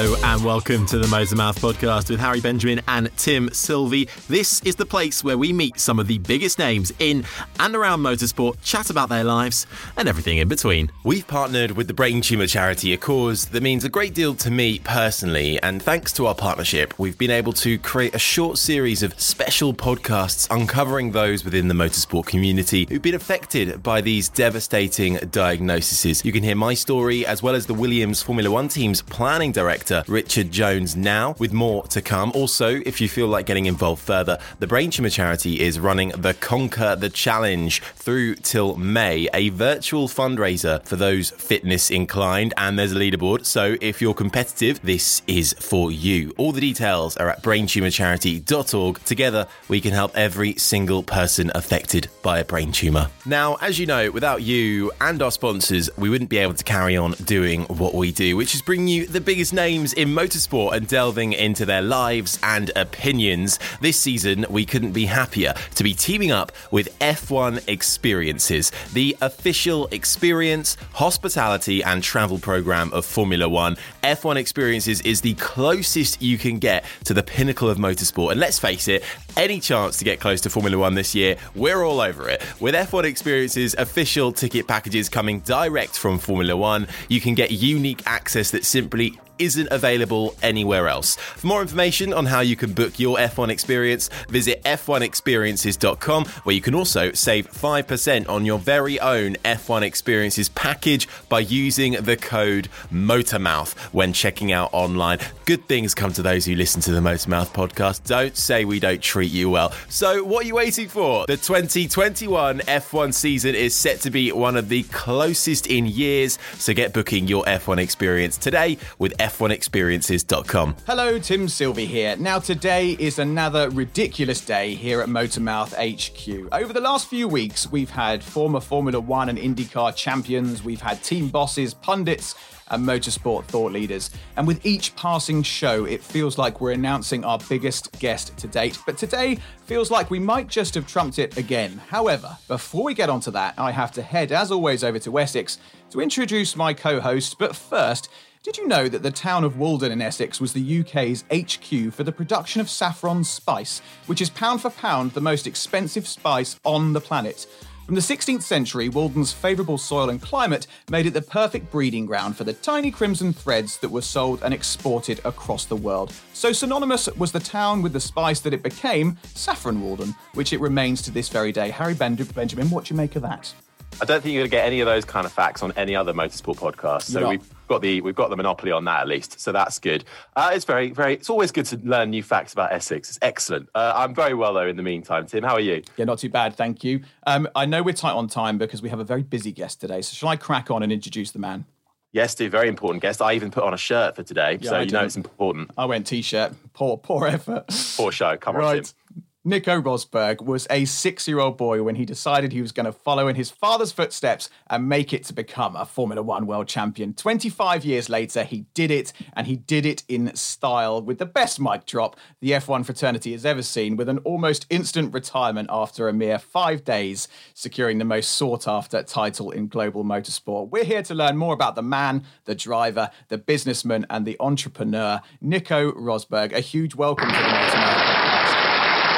Hello and welcome to the Motormouth podcast with Harry Benjamin and Tim Sylvie. This is the place where we meet some of the biggest names in and around motorsport, chat about their lives and everything in between. We've partnered with the Brain Tumour Charity, a cause that means a great deal to me personally. And thanks to our partnership, we've been able to create a short series of special podcasts uncovering those within the motorsport community who've been affected by these devastating diagnoses. You can hear my story as well as the Williams Formula One team's planning director Richard Jones now, with more to come. Also, if you feel like getting involved further, the Brain Tumour Charity is running the Conquer the Challenge through till May, a virtual fundraiser for those fitness inclined, and there's a leaderboard. So if you're competitive, this is for you. All the details are at braintumorcharity.org. Together, we can help every single person affected by a brain tumour. Now, as you know, without you and our sponsors, we wouldn't be able to carry on doing what we do, which is bring you the biggest names in motorsport and delving into their lives and opinions. This season, we couldn't be happier to be teaming up with F1 Experiences, the official experience, hospitality, and travel program of Formula One. F1 Experiences is the closest you can get to the pinnacle of motorsport. And let's face it, any chance to get close to Formula One this year, we're all over it. With F1 Experiences official ticket packages coming direct from Formula One, you can get unique access that simply isn't available anywhere else. For more information on how you can book your F1 experience, visit f1experiences.com, where you can also save 5% on your very own F1 experiences package by using the code MOTORMOUTH when checking out online. Good things come to those who listen to the Motormouth podcast. Don't say we don't treat you well. So, what are you waiting for? The 2021 F1 season is set to be one of the closest in years, so get booking your F1 experience today with F1 f1experiences.com. Hello, Tim Sylvie here. Now, today is another ridiculous day here at Motormouth HQ. Over the last few weeks, we've had former Formula One and IndyCar champions, we've had team bosses, pundits, and motorsport thought leaders. And with each passing show, it feels like we're announcing our biggest guest to date. But today feels like we might just have trumped it again. However, before we get onto that, I have to head, as always, over to Essex to introduce my co host. But first, did you know that the town of Walden in Essex was the UK's HQ for the production of saffron spice, which is pound for pound the most expensive spice on the planet? From the 16th century, Walden's favourable soil and climate made it the perfect breeding ground for the tiny crimson threads that were sold and exported across the world. So synonymous was the town with the spice that it became, Saffron Walden, which it remains to this very day. Harry Benjamin, what do you make of that? I don't think you're going to get any of those kind of facts on any other motorsport podcast. So we've got the we've got the monopoly on that at least. So that's good. Uh, it's very very. It's always good to learn new facts about Essex. It's excellent. Uh, I'm very well though. In the meantime, Tim, how are you? Yeah, not too bad, thank you. Um, I know we're tight on time because we have a very busy guest today. So shall I crack on and introduce the man? Yes, do very important guest. I even put on a shirt for today, yeah, so I you know it's important. I went t-shirt. Poor, poor effort. Poor show. Come right. on, Tim. Nico Rosberg was a six year old boy when he decided he was going to follow in his father's footsteps and make it to become a Formula One world champion. 25 years later, he did it, and he did it in style with the best mic drop the F1 fraternity has ever seen, with an almost instant retirement after a mere five days, securing the most sought after title in global motorsport. We're here to learn more about the man, the driver, the businessman, and the entrepreneur, Nico Rosberg. A huge welcome to the Motormouth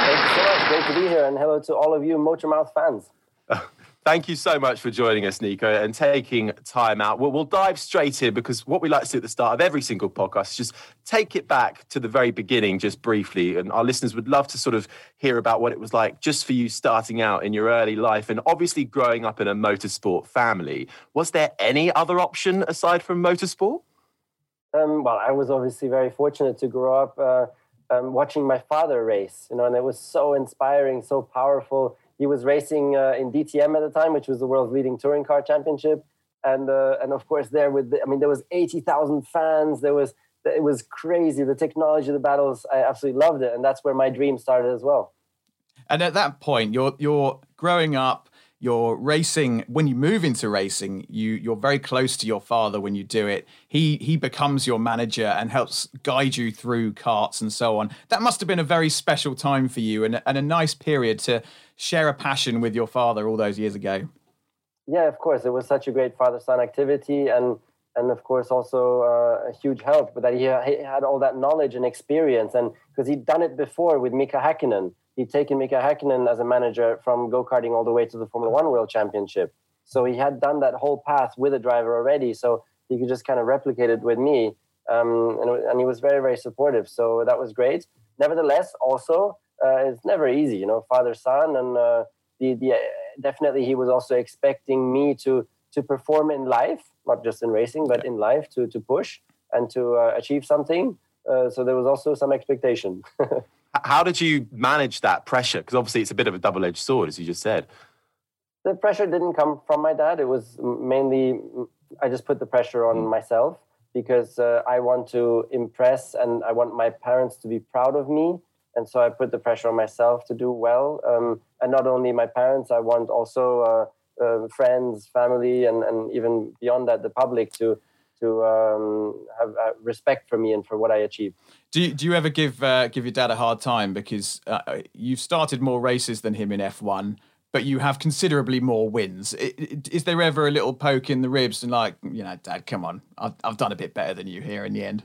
Thank you so much. Great to be here, and hello to all of you Motormouth fans. Thank you so much for joining us, Nico, and taking time out. We'll, we'll, dive straight in because what we like to do at the start of every single podcast is just take it back to the very beginning, just briefly. And our listeners would love to sort of hear about what it was like just for you starting out in your early life and obviously growing up in a motorsport family. Was there any other option aside from motorsport? Um, well, I was obviously very fortunate to grow up. Uh, um, watching my father race, you know, and it was so inspiring, so powerful. He was racing uh, in DTM at the time, which was the world's leading touring car championship, and uh, and of course there with, the, I mean, there was eighty thousand fans. There was it was crazy. The technology, the battles, I absolutely loved it, and that's where my dream started as well. And at that point, you're you're growing up you're racing when you move into racing you you're very close to your father when you do it. He he becomes your manager and helps guide you through karts and so on. That must have been a very special time for you and, and a nice period to share a passion with your father all those years ago. Yeah of course. It was such a great father son activity and and of course also uh, a huge help that he, he, had all that knowledge and experience and because he'd done it before with Mika Hakkinen he'd taken Mika Hakkinen as a manager from go-karting all the way to the Formula 1 World Championship so he had done that whole path with a driver already so he could just kind of replicate it with me um, and, and, he was very very supportive so that was great nevertheless also uh, it's never easy you know father son and uh, the, the definitely he was also expecting me to to perform in life, not just in racing, but in life to to push and to uh, achieve something. Uh, so there was also some expectation. How did you manage that pressure? Because obviously it's a bit of a double edged sword, as you just said. The pressure didn't come from my dad. It was mainly I just put the pressure on mm. myself because uh, I want to impress and I want my parents to be proud of me. And so I put the pressure on myself to do well. Um, and not only my parents, I want also uh, uh, friends, family, and, and even beyond that, the public to to um, have uh, respect for me and for what I achieve. Do you, do you ever give uh, give your dad a hard time because uh, you've started more races than him in F1, but you have considerably more wins? Is there ever a little poke in the ribs and like, you know, Dad, come on, I've, I've done a bit better than you here in the end?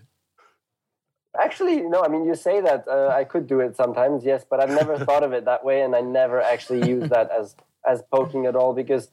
Actually, no. I mean, you say that uh, I could do it sometimes, yes, but I've never thought of it that way, and I never actually use that as as poking at all because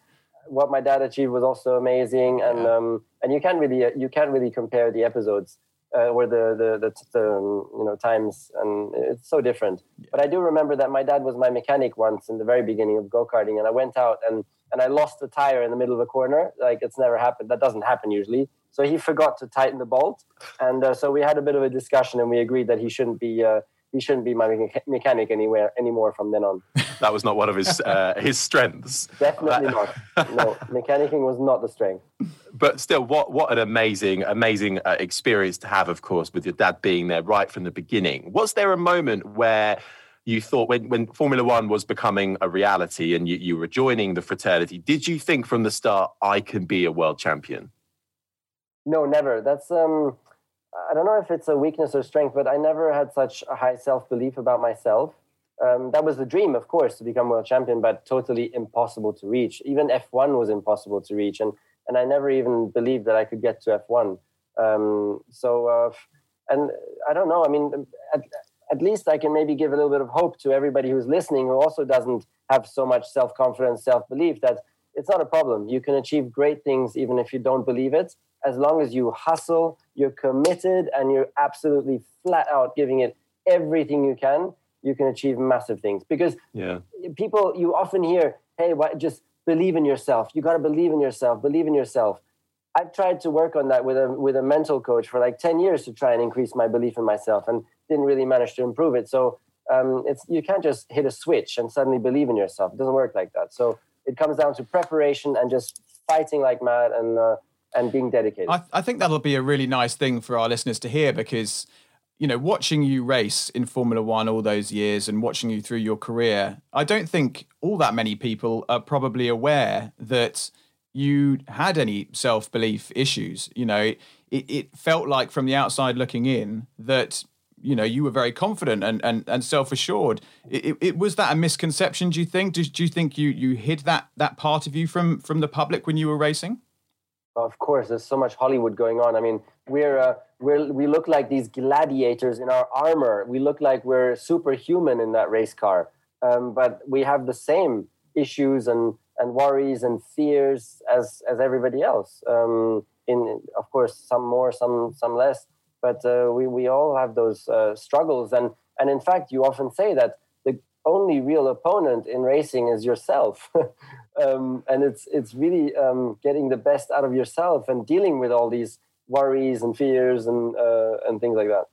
what my dad achieved was also amazing, and yeah. um, and you can't really you can't really compare the episodes uh, or the the, the, the um, you know times, and it's so different. Yeah. But I do remember that my dad was my mechanic once in the very beginning of go karting, and I went out and and I lost a tire in the middle of a corner. Like it's never happened. That doesn't happen usually. So he forgot to tighten the bolt, and uh, so we had a bit of a discussion, and we agreed that he shouldn't be uh, he shouldn't be my mechanic anywhere anymore from then on. that was not one of his uh, his strengths. Definitely not. No, mechanicking was not the strength. But still, what what an amazing amazing uh, experience to have, of course, with your dad being there right from the beginning. Was there a moment where? You thought when, when Formula One was becoming a reality and you, you were joining the fraternity, did you think from the start, I can be a world champion? No, never. That's um, I don't know if it's a weakness or strength, but I never had such a high self belief about myself. Um, that was the dream, of course, to become world champion, but totally impossible to reach. Even F1 was impossible to reach, and and I never even believed that I could get to F1. Um, so, uh, and I don't know. I mean, at, at least I can maybe give a little bit of hope to everybody who's listening who also doesn't have so much self confidence, self belief that it's not a problem. You can achieve great things even if you don't believe it, as long as you hustle, you're committed, and you're absolutely flat out giving it everything you can. You can achieve massive things because yeah. people you often hear, "Hey, what, just believe in yourself. You got to believe in yourself. Believe in yourself." I've tried to work on that with a with a mental coach for like ten years to try and increase my belief in myself, and didn't really manage to improve it. So um, it's you can't just hit a switch and suddenly believe in yourself. It doesn't work like that. So it comes down to preparation and just fighting like mad and uh, and being dedicated. I, I think that'll be a really nice thing for our listeners to hear because you know, watching you race in Formula One all those years and watching you through your career, I don't think all that many people are probably aware that you had any self belief issues. You know, it, it felt like from the outside looking in that you know you were very confident and and, and self assured. It, it, was that a misconception? Do you think? Do, do you think you you hid that that part of you from from the public when you were racing? Of course, there's so much Hollywood going on. I mean, we're uh, we're we look like these gladiators in our armor. We look like we're superhuman in that race car, um, but we have the same issues and and worries and fears as as everybody else. Um, in of course, some more, some some less but uh, we, we all have those uh, struggles and and in fact you often say that only real opponent in racing is yourself. Um, and it's it's really um, getting the best out of yourself and dealing with all these worries and fears and uh, and things like that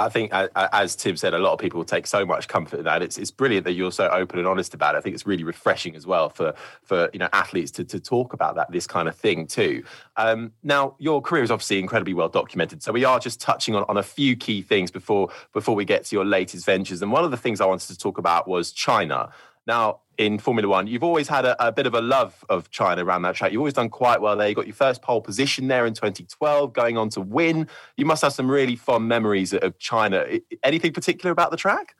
I think, as Tim said, a lot of people take so much comfort in that. It's it's brilliant that you're so open and honest about it. I think it's really refreshing as well for for you know athletes to to talk about that this kind of thing too. Um, now, your career is obviously incredibly well documented, so we are just touching on, on a few key things before before we get to your latest ventures. And one of the things I wanted to talk about was China. Now, in Formula One, you've always had a, a, bit of a love of China around that track. You've always done quite well there. You got your first pole position there in 2012, going on to win. You must have some really fond memories of China. Anything particular about the track?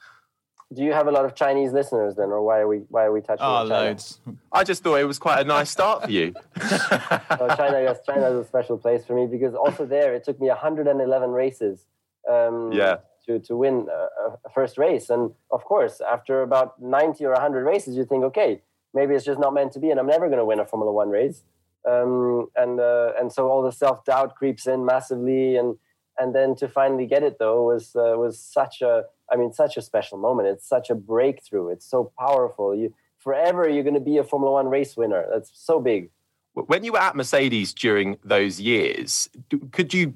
do you have a lot of Chinese listeners then, or why are we why are we touching? Oh, on China? loads. I just thought it was quite a nice start for you. So China, yes, China is a special place for me because also there it took me 111 races. Um, Yeah. To, to win a, a first race, and of course, after about 90 or 100 races, you think, okay, maybe it's just not meant to be, and I'm never going to win a Formula One race. Um, and uh, and so all the self doubt creeps in massively, and and then to finally get it though was uh, was such a I mean such a special moment. It's such a breakthrough. It's so powerful. You forever you're going to be a Formula One race winner. That's so big. when you were at Mercedes during those years, could you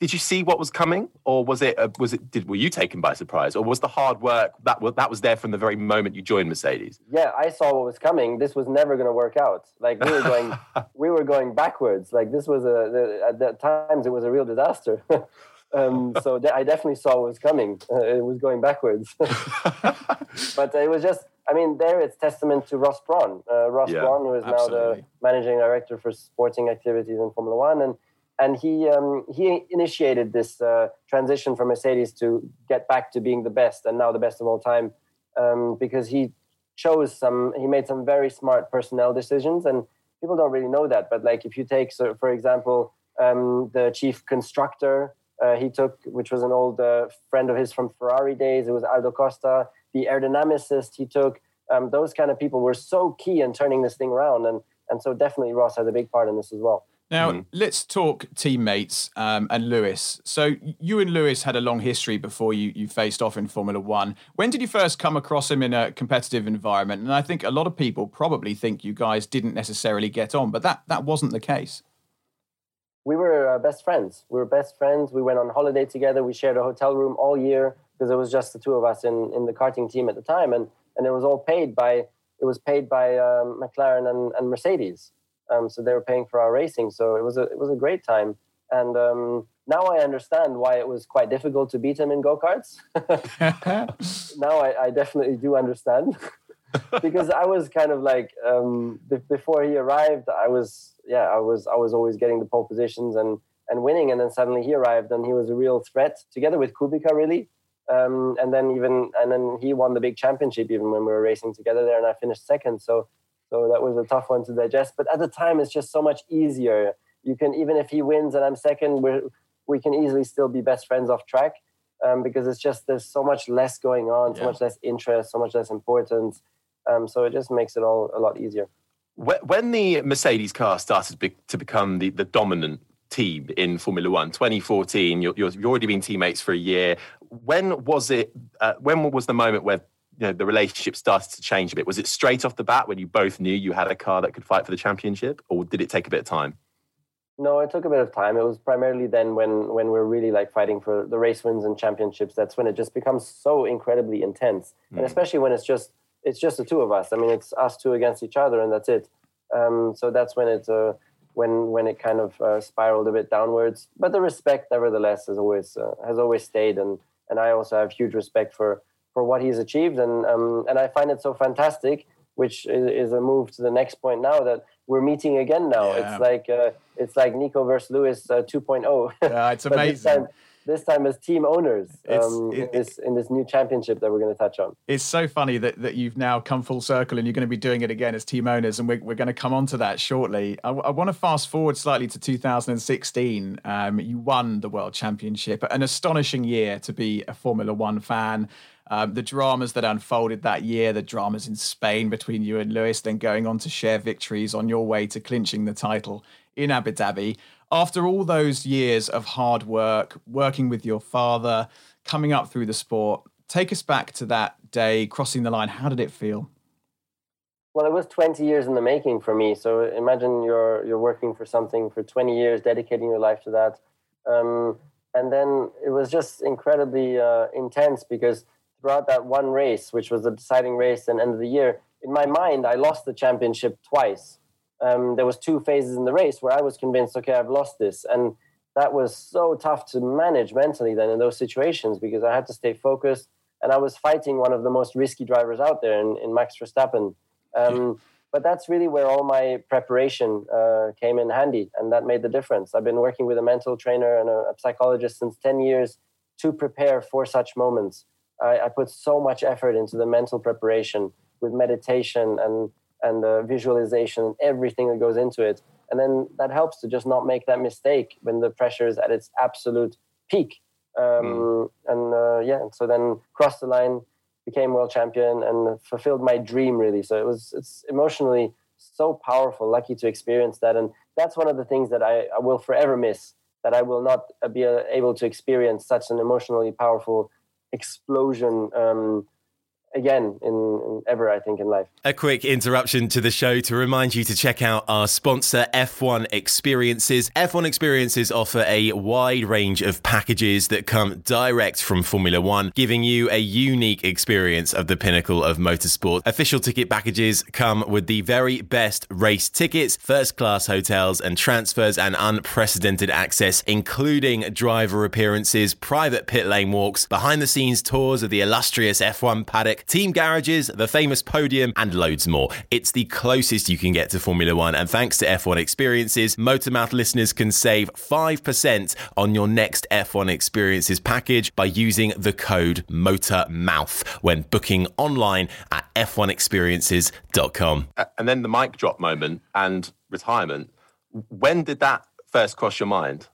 did you see what was coming, or was it uh, was it did were you taken by surprise, or was the hard work that was that was there from the very moment you joined Mercedes? Yeah, I saw what was coming. This was never going to work out. Like we were going, we were going backwards. Like this was a the, at that times it was a real disaster. um, so de- I definitely saw what was coming. Uh, it was going backwards. but it was just. I mean, there it's testament to Ross Brawn. Uh, Ross Yeah, Brawn, who is now the managing director for sporting activities in Formula One, and and he um, he initiated this uh, transition for Mercedes to get back to being the best, and now the best of all time, um, because he chose some he made some very smart personnel decisions. And people don't really know that but like if you take so for example um, the chief constructor uh, he took which was an old uh, friend of his from ferrari days it was aldo costa the aerodynamicist he took um, those kind of people were so key in turning this thing around. And and so definitely ross had a big part in this as well Now, let's talk teammates um, and Lewis. So, you and Lewis had a long history before you, you faced off in Formula One. When did you first come across him in a competitive environment? And I think a lot of people probably think you guys didn't necessarily get on, but that, that wasn't the case. we were uh, best friends. We were best friends. We went on holiday together. We shared a hotel room all year because it was just the two of us in, in the karting team at the time, and and it was all paid by it was paid by um, McLaren and, and Mercedes. Um, so they were paying for our racing. So it was a it was a great time. And um, now I understand why it was quite difficult to beat him in go karts. now I, I definitely do understand. because I was kind of like um, b- before he arrived, I was yeah, I was I was always getting the pole positions and and winning, and then suddenly he arrived and he was a real threat together with Kubica really, um, and then even and then he won the big championship even when we were racing together there, and I finished second. So so that was a tough one to digest, but at the time it's just so much easier. You can even if he wins and I'm second, we we can easily still be best friends off track. Um, because it's just there's so much less going on, so much less interest, so much less importance. Um, so it just makes it all a lot easier. When the Mercedes car started to, to become the, the dominant team in Formula One, 2014, you're, you're, you've already been teammates for a year. When was it? Uh, when was the moment where you know, the relationship started to change a bit? Was it straight off the bat when you both knew you had a car that could fight for the championship, or did it take a bit of time? No, it took a bit of time. It was primarily then when when we're really like fighting for the race wins and championships. That's when it just becomes so incredibly intense, and especially when it's just it's just the two of us. I mean, it's us two against each other, and that's it. Um, so that's when it uh, when when it kind of uh, spiraled a bit downwards. But the respect, nevertheless, has always uh, has always stayed, and and I also have huge respect for for what he's achieved, and um, and I find it so fantastic. Which is, is a move to the next point now that we're meeting again. Now Yeah. it's like uh, it's like Nico versus Lewis uh, 2.0. Yeah, it's amazing. This time as team owners um, it- in this in this new championship that we're going to touch on. It's so funny that, that you've now come full circle and you're going to be doing it again as team owners, and we're, we're going to come on to that shortly. I, want to fast forward slightly to 2016. Um, you won the World Championship, an astonishing year to be a Formula One fan. Um, the dramas that unfolded that year, the dramas in Spain between you and Lewis, then going on to share victories on your way to clinching the title in Abu Dhabi. After all those years of hard work, working with your father, coming up through the sport, take us back to that day, crossing the line. How did it feel? Well, it was 20 years in the making for me. So imagine you're you're working for something for 20 years, dedicating your life to that, um, and then it was just incredibly uh, intense because throughout that one race, which was the deciding race and end of the year, in my mind, I lost the championship twice. Um, there was two phases in the race where I was convinced, okay, I've lost this, and that was so tough to manage mentally then in those situations because I had to stay focused and I was fighting one of the most risky drivers out there in, in Max Verstappen. Um, but that's really where all my preparation uh, came in handy, and that made the difference. I've been working with a mental trainer and a, a psychologist since 10 years to prepare for such moments. I, I put so much effort into the mental preparation with meditation and and the visualization and everything that goes into it. And then that helps to just not make that mistake when the pressure is at its absolute peak. Um, mm. And uh, yeah, so then crossed the line, became world champion, and fulfilled my dream really. So it was it's emotionally so powerful. Lucky to experience that, and that's one of the things that I, I will forever miss. That I will not be uh, able to experience such an emotionally powerful explosion um, again in, in, ever i think in life. A quick interruption to the show to remind you to check out our sponsor f1 experiences. F1 experiences offer a wide range of packages that come direct from formula one giving you a unique experience of the pinnacle of motorsport. Official ticket packages come with the very best race tickets first class hotels and transfers and unprecedented access including driver appearances private pit lane walks behind the scenes tours of the illustrious f1 paddock team garages, the famous podium, and loads more. It's the closest you can get to Formula One, and thanks to F1 Experiences, Motormouth listeners can save 5% on your next F1 Experiences package by using the code MOTORMOUTH when booking online at f1experiences.com. Uh, and then the mic drop moment and retirement. When did that first cross your mind?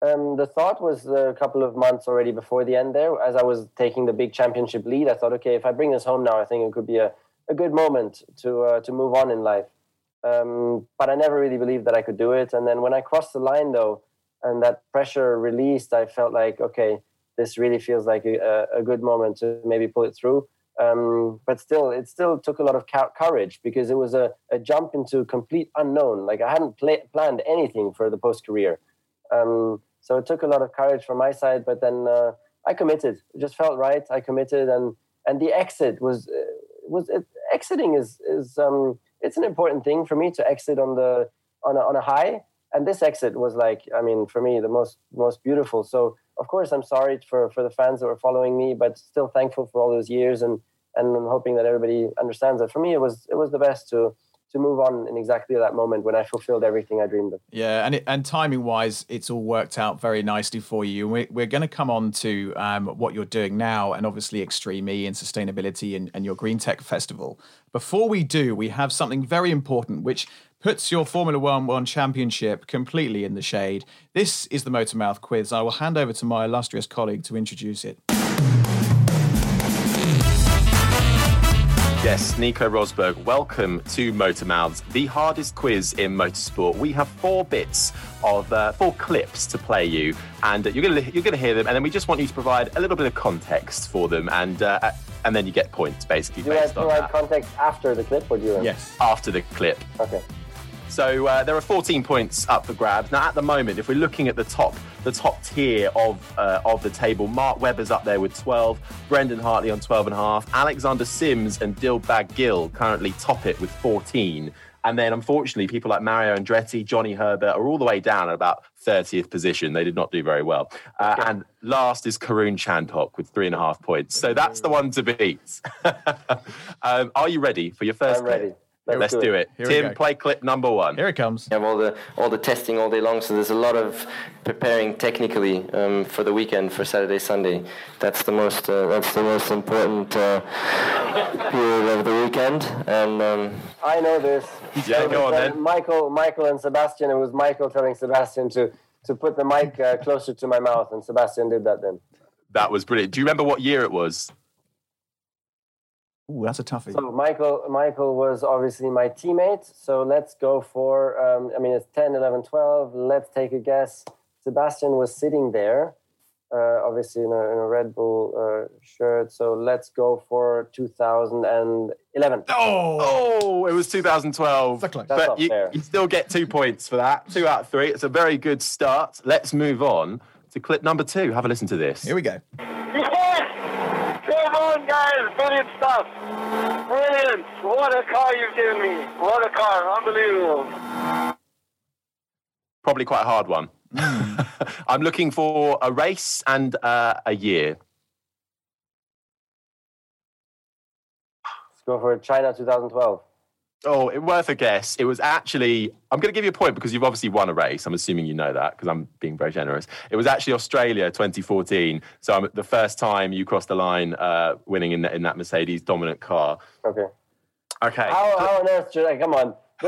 Um, the thought was a couple of months already before the end there. As I was taking the big championship lead, I thought, okay, if I bring this home now, I think it could be a, a good moment to uh, to move on in life. Um, but I never really believed that I could do it. And then when I crossed the line, though, and that pressure released, I felt like, okay, this really feels like a, a good moment to maybe pull it through. Um, but still, it still took a lot of courage because it was a, a jump into complete unknown. Like I hadn't pl- planned anything for the post career. Um, so it took a lot of courage from my side, but then uh, I committed. It just felt right. I committed, and and the exit was uh, was it, exiting is is um, it's an important thing for me to exit on the on a, on a high. And this exit was like, I mean, for me, the most most beautiful. So of course, I'm sorry for for the fans that were following me, but still thankful for all those years, and and I'm hoping that everybody understands that. For me, it was it was the best to to move on in exactly that moment when I fulfilled everything I dreamed of. Yeah, and it, and timing wise, it's all worked out very nicely for you. We're, we're going to come on to um, what you're doing now, and obviously Extreme E and sustainability and, and your Green Tech Festival. Before we do, we have something very important which puts your Formula One One Championship completely in the shade. This is the Motor Mouth quiz. I will hand over to my illustrious colleague to introduce it. Yes, Nico Rosberg, welcome to Motor Mouths, the hardest quiz in motorsport. We have four bits of uh, four clips to play you, and uh, you're going to you're going to hear them, and then we just want you to provide a little bit of context for them, and uh, and then you get points basically. Do I provide context after the clip, or do you? Yes, after the clip. Okay. So uh, there are 14 points up for grabs. Now, at the moment, if we're looking at the top, the top tier of uh, of the table, Mark Webber's up there with 12, Brendan Hartley on 12 and a half, Alexander Sims and Dilbagh Gill currently top it with 14. And then, unfortunately, people like Mario Andretti, Johnny Herbert are all the way down at about 30th position. They did not do very well. Uh, okay. And last is Karun Chandhok with three and a half points. So that's the one to beat. um, are you ready for your first? I'm ready. Let's, do it. Here Tim, play clip number one. Here it comes. You have all the all the testing all day long, so there's a lot of preparing technically um, for the weekend for Saturday, Sunday. That's the most uh, that's the most important uh, period of the weekend. And um, I know this. Yeah, go on then. Michael, Michael, and Sebastian. It was Michael telling Sebastian to to put the mic uh, closer to my mouth, and Sebastian did that then. That was brilliant. Do you remember what year it was? Ooh, that's a toughie. So Michael, Michael was obviously my teammate. So let's go for, um, I mean, it's 10, 11, 12. Let's take a guess. Sebastian was sitting there, uh, obviously in a, in a, Red Bull uh, shirt. So let's go for 2011. Oh, oh it was 2012. That's but you, you still get two points for that. Two out of three. It's a very good start. Let's move on to clip number two. Have a listen to this. Here we go on, guys. Brilliant stuff. Brilliant. What a car you've given me. What a car. Unbelievable. Probably quite a hard one. Hmm. I'm looking for a race and uh, a year. Let's go for China 2012. Oh, it, worth a guess. It was actually, I'm going to give you a point because you've obviously won a race. I'm assuming you know that because I'm being very generous. It was actually Australia 2014. So I'm, the first time you crossed the line uh, winning in, the, in that Mercedes dominant car. Okay. Okay. How, how on earth should I? Come on.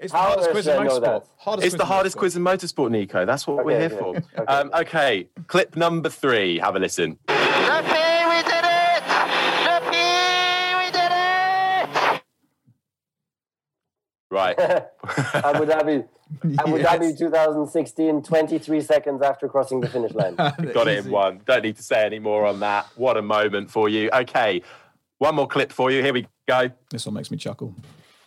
It's the hardest quiz in motorsport. Hardest it's the hardest quiz in motorsport, Nico. That's what we're here okay. for. Okay. Um, okay, clip number three. Have a listen. Lucky, we did it! Lucky, we did it! Right. Abu Dhabi. Abu Yes. Dhabi 2016, 23 seconds after crossing the finish line. Got it in one. Don't need to say any more on that. What a moment for you. Okay, one more clip for you. Here we go. This one makes me chuckle.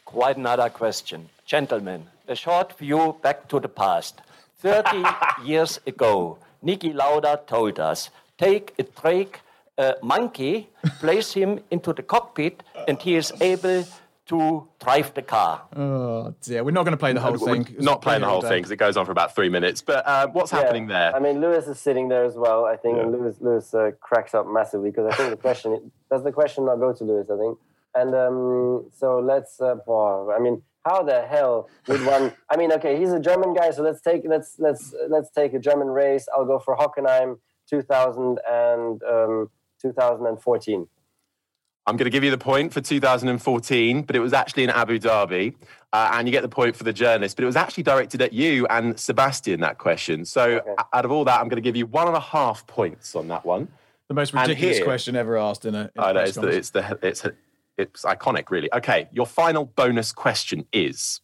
Quite another question. Gentlemen, a short view back to the past. 30 years ago, Niki Lauda told us take a Drake a monkey, place him into the cockpit, and he is able to drive the car. Oh dear, we're not going to play the whole We're thing. not playing the whole thing because it goes on for about three minutes. But uh, what's happening there? I mean, Lewis is sitting there as well. I think, and Lewis Lewis uh, cracks up massively because I think the question does the question not go to Lewis? I think, and um, so let's. Uh, oh, I mean, how the hell would one? I mean, okay, he's a German guy, so let's take let's let's let's take a German race. I'll go for Hockenheim, 2000 and um, 2014. I'm going to give you the point for 2014, but it was actually in Abu Dhabi. Uh, and you get the point for the journalist, but it was actually directed at you and Sebastian, that question. So Okay. out of all that, I'm going to give you one and a half points on that one. The most ridiculous here- question ever asked in a. In a I know, it's, the, it's, the, it's, it's iconic, really. Okay, your final bonus question is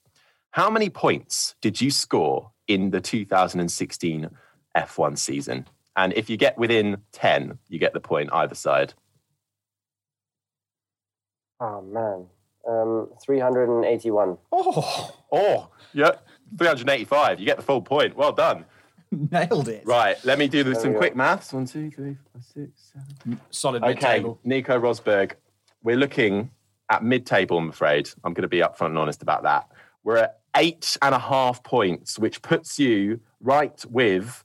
How many points did you score in the 2016 F1 season? And if you get within 10, you get the point either side. Oh man, um, 381. Oh, Oh, yeah, 385. You get the full point. Well done. nailed it. Right, let me do There some quick maths. One, two, three, four, six, seven. Solid Okay, mid-table. Nico Rosberg, we're looking at mid-table. I'm afraid I'm going to be upfront and honest about that. We're at eight and a half points, which puts you right with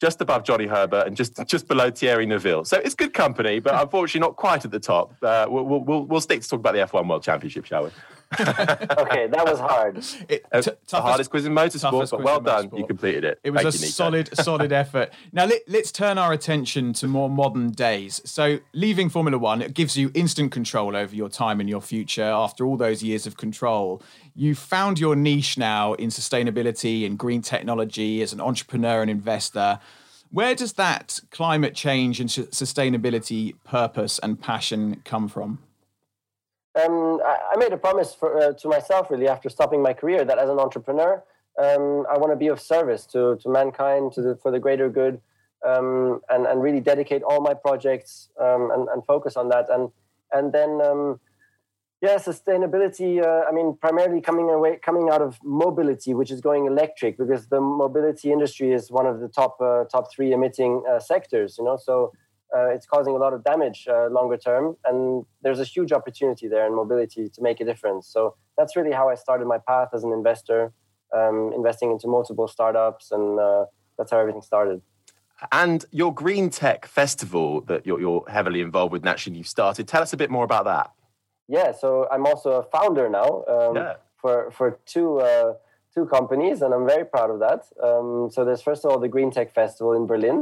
just above Johnny Herbert and just just below Thierry Neuville. So it's good company, but unfortunately not quite at the top. Uh, we'll, we'll, we'll, stick to talk about the F1 World Championship, shall we? Okay, that was hard. It, Uh, t- the toughest- hardest quiz in motorsport, toughest but well in done. You completed it. It was Thank a you, solid, solid effort. Now let, let's turn our attention to more modern days. So, leaving Formula One, it gives you instant control over your time and your future. After all those years of control, you found your niche now in sustainability and green technology as an entrepreneur and investor. Where does that climate change and sustainability purpose and passion come from? Um, I, I made a promise for, uh, to myself really after stopping my career that as an entrepreneur, um, I want to be of service to, to mankind, to the, for the greater good, um, and, and really dedicate all my projects um, and, and focus on that. And, and then, um, yeah, sustainability, uh, I mean, primarily coming away, coming out of mobility, which is going electric because the mobility industry is one of the top, uh, top three emitting uh, sectors, you know, so uh, it's causing a lot of damage uh, longer term and there's a huge opportunity there in mobility to make a difference so that's really how i started my path as an investor um, investing into multiple startups and uh, that's how everything started And your Green Tech Festival that you're, you're heavily involved with, naturally, you've started. Tell us a bit more about that. yeah so i'm also a founder now um, Yeah. for, for two, uh, two companies and i'm very proud of that um, so there's first of all the green tech festival in berlin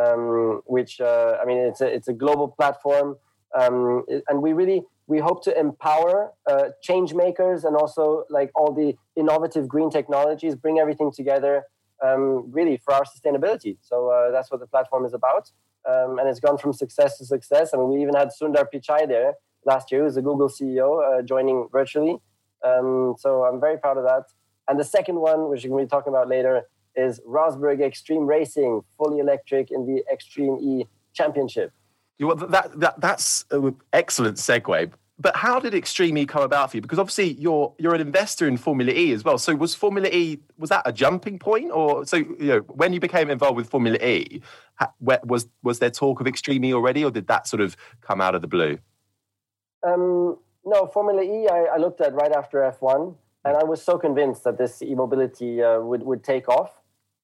um, which uh, I mean it's a it's a global platform, um, and we really we hope to empower uh, change makers and also like all the innovative green technologies, bring everything together, um, really for our sustainability. So uh, that's what the platform is about, um, and it's gone from success to success. I mean, we even had Sundar Pichai there last year, who's the Google CEO, uh, joining virtually. Um, so I'm very proud of that. And the second one, which we're going to be talking about later, is Rosberg Extreme Racing, fully electric in the Extreme E Championship. You- well, that, that, that's an excellent segue. But how did Extreme E come about for you? Because obviously you're you're an investor in Formula E as well. So was Formula E was that a jumping point, or so you know when you became involved with Formula E, was was there talk of Extreme E already, or did that sort of come out of the blue? Um, no, Formula E, I, I looked at right after F1, and I was so convinced that this e mobility uh, would, would take off.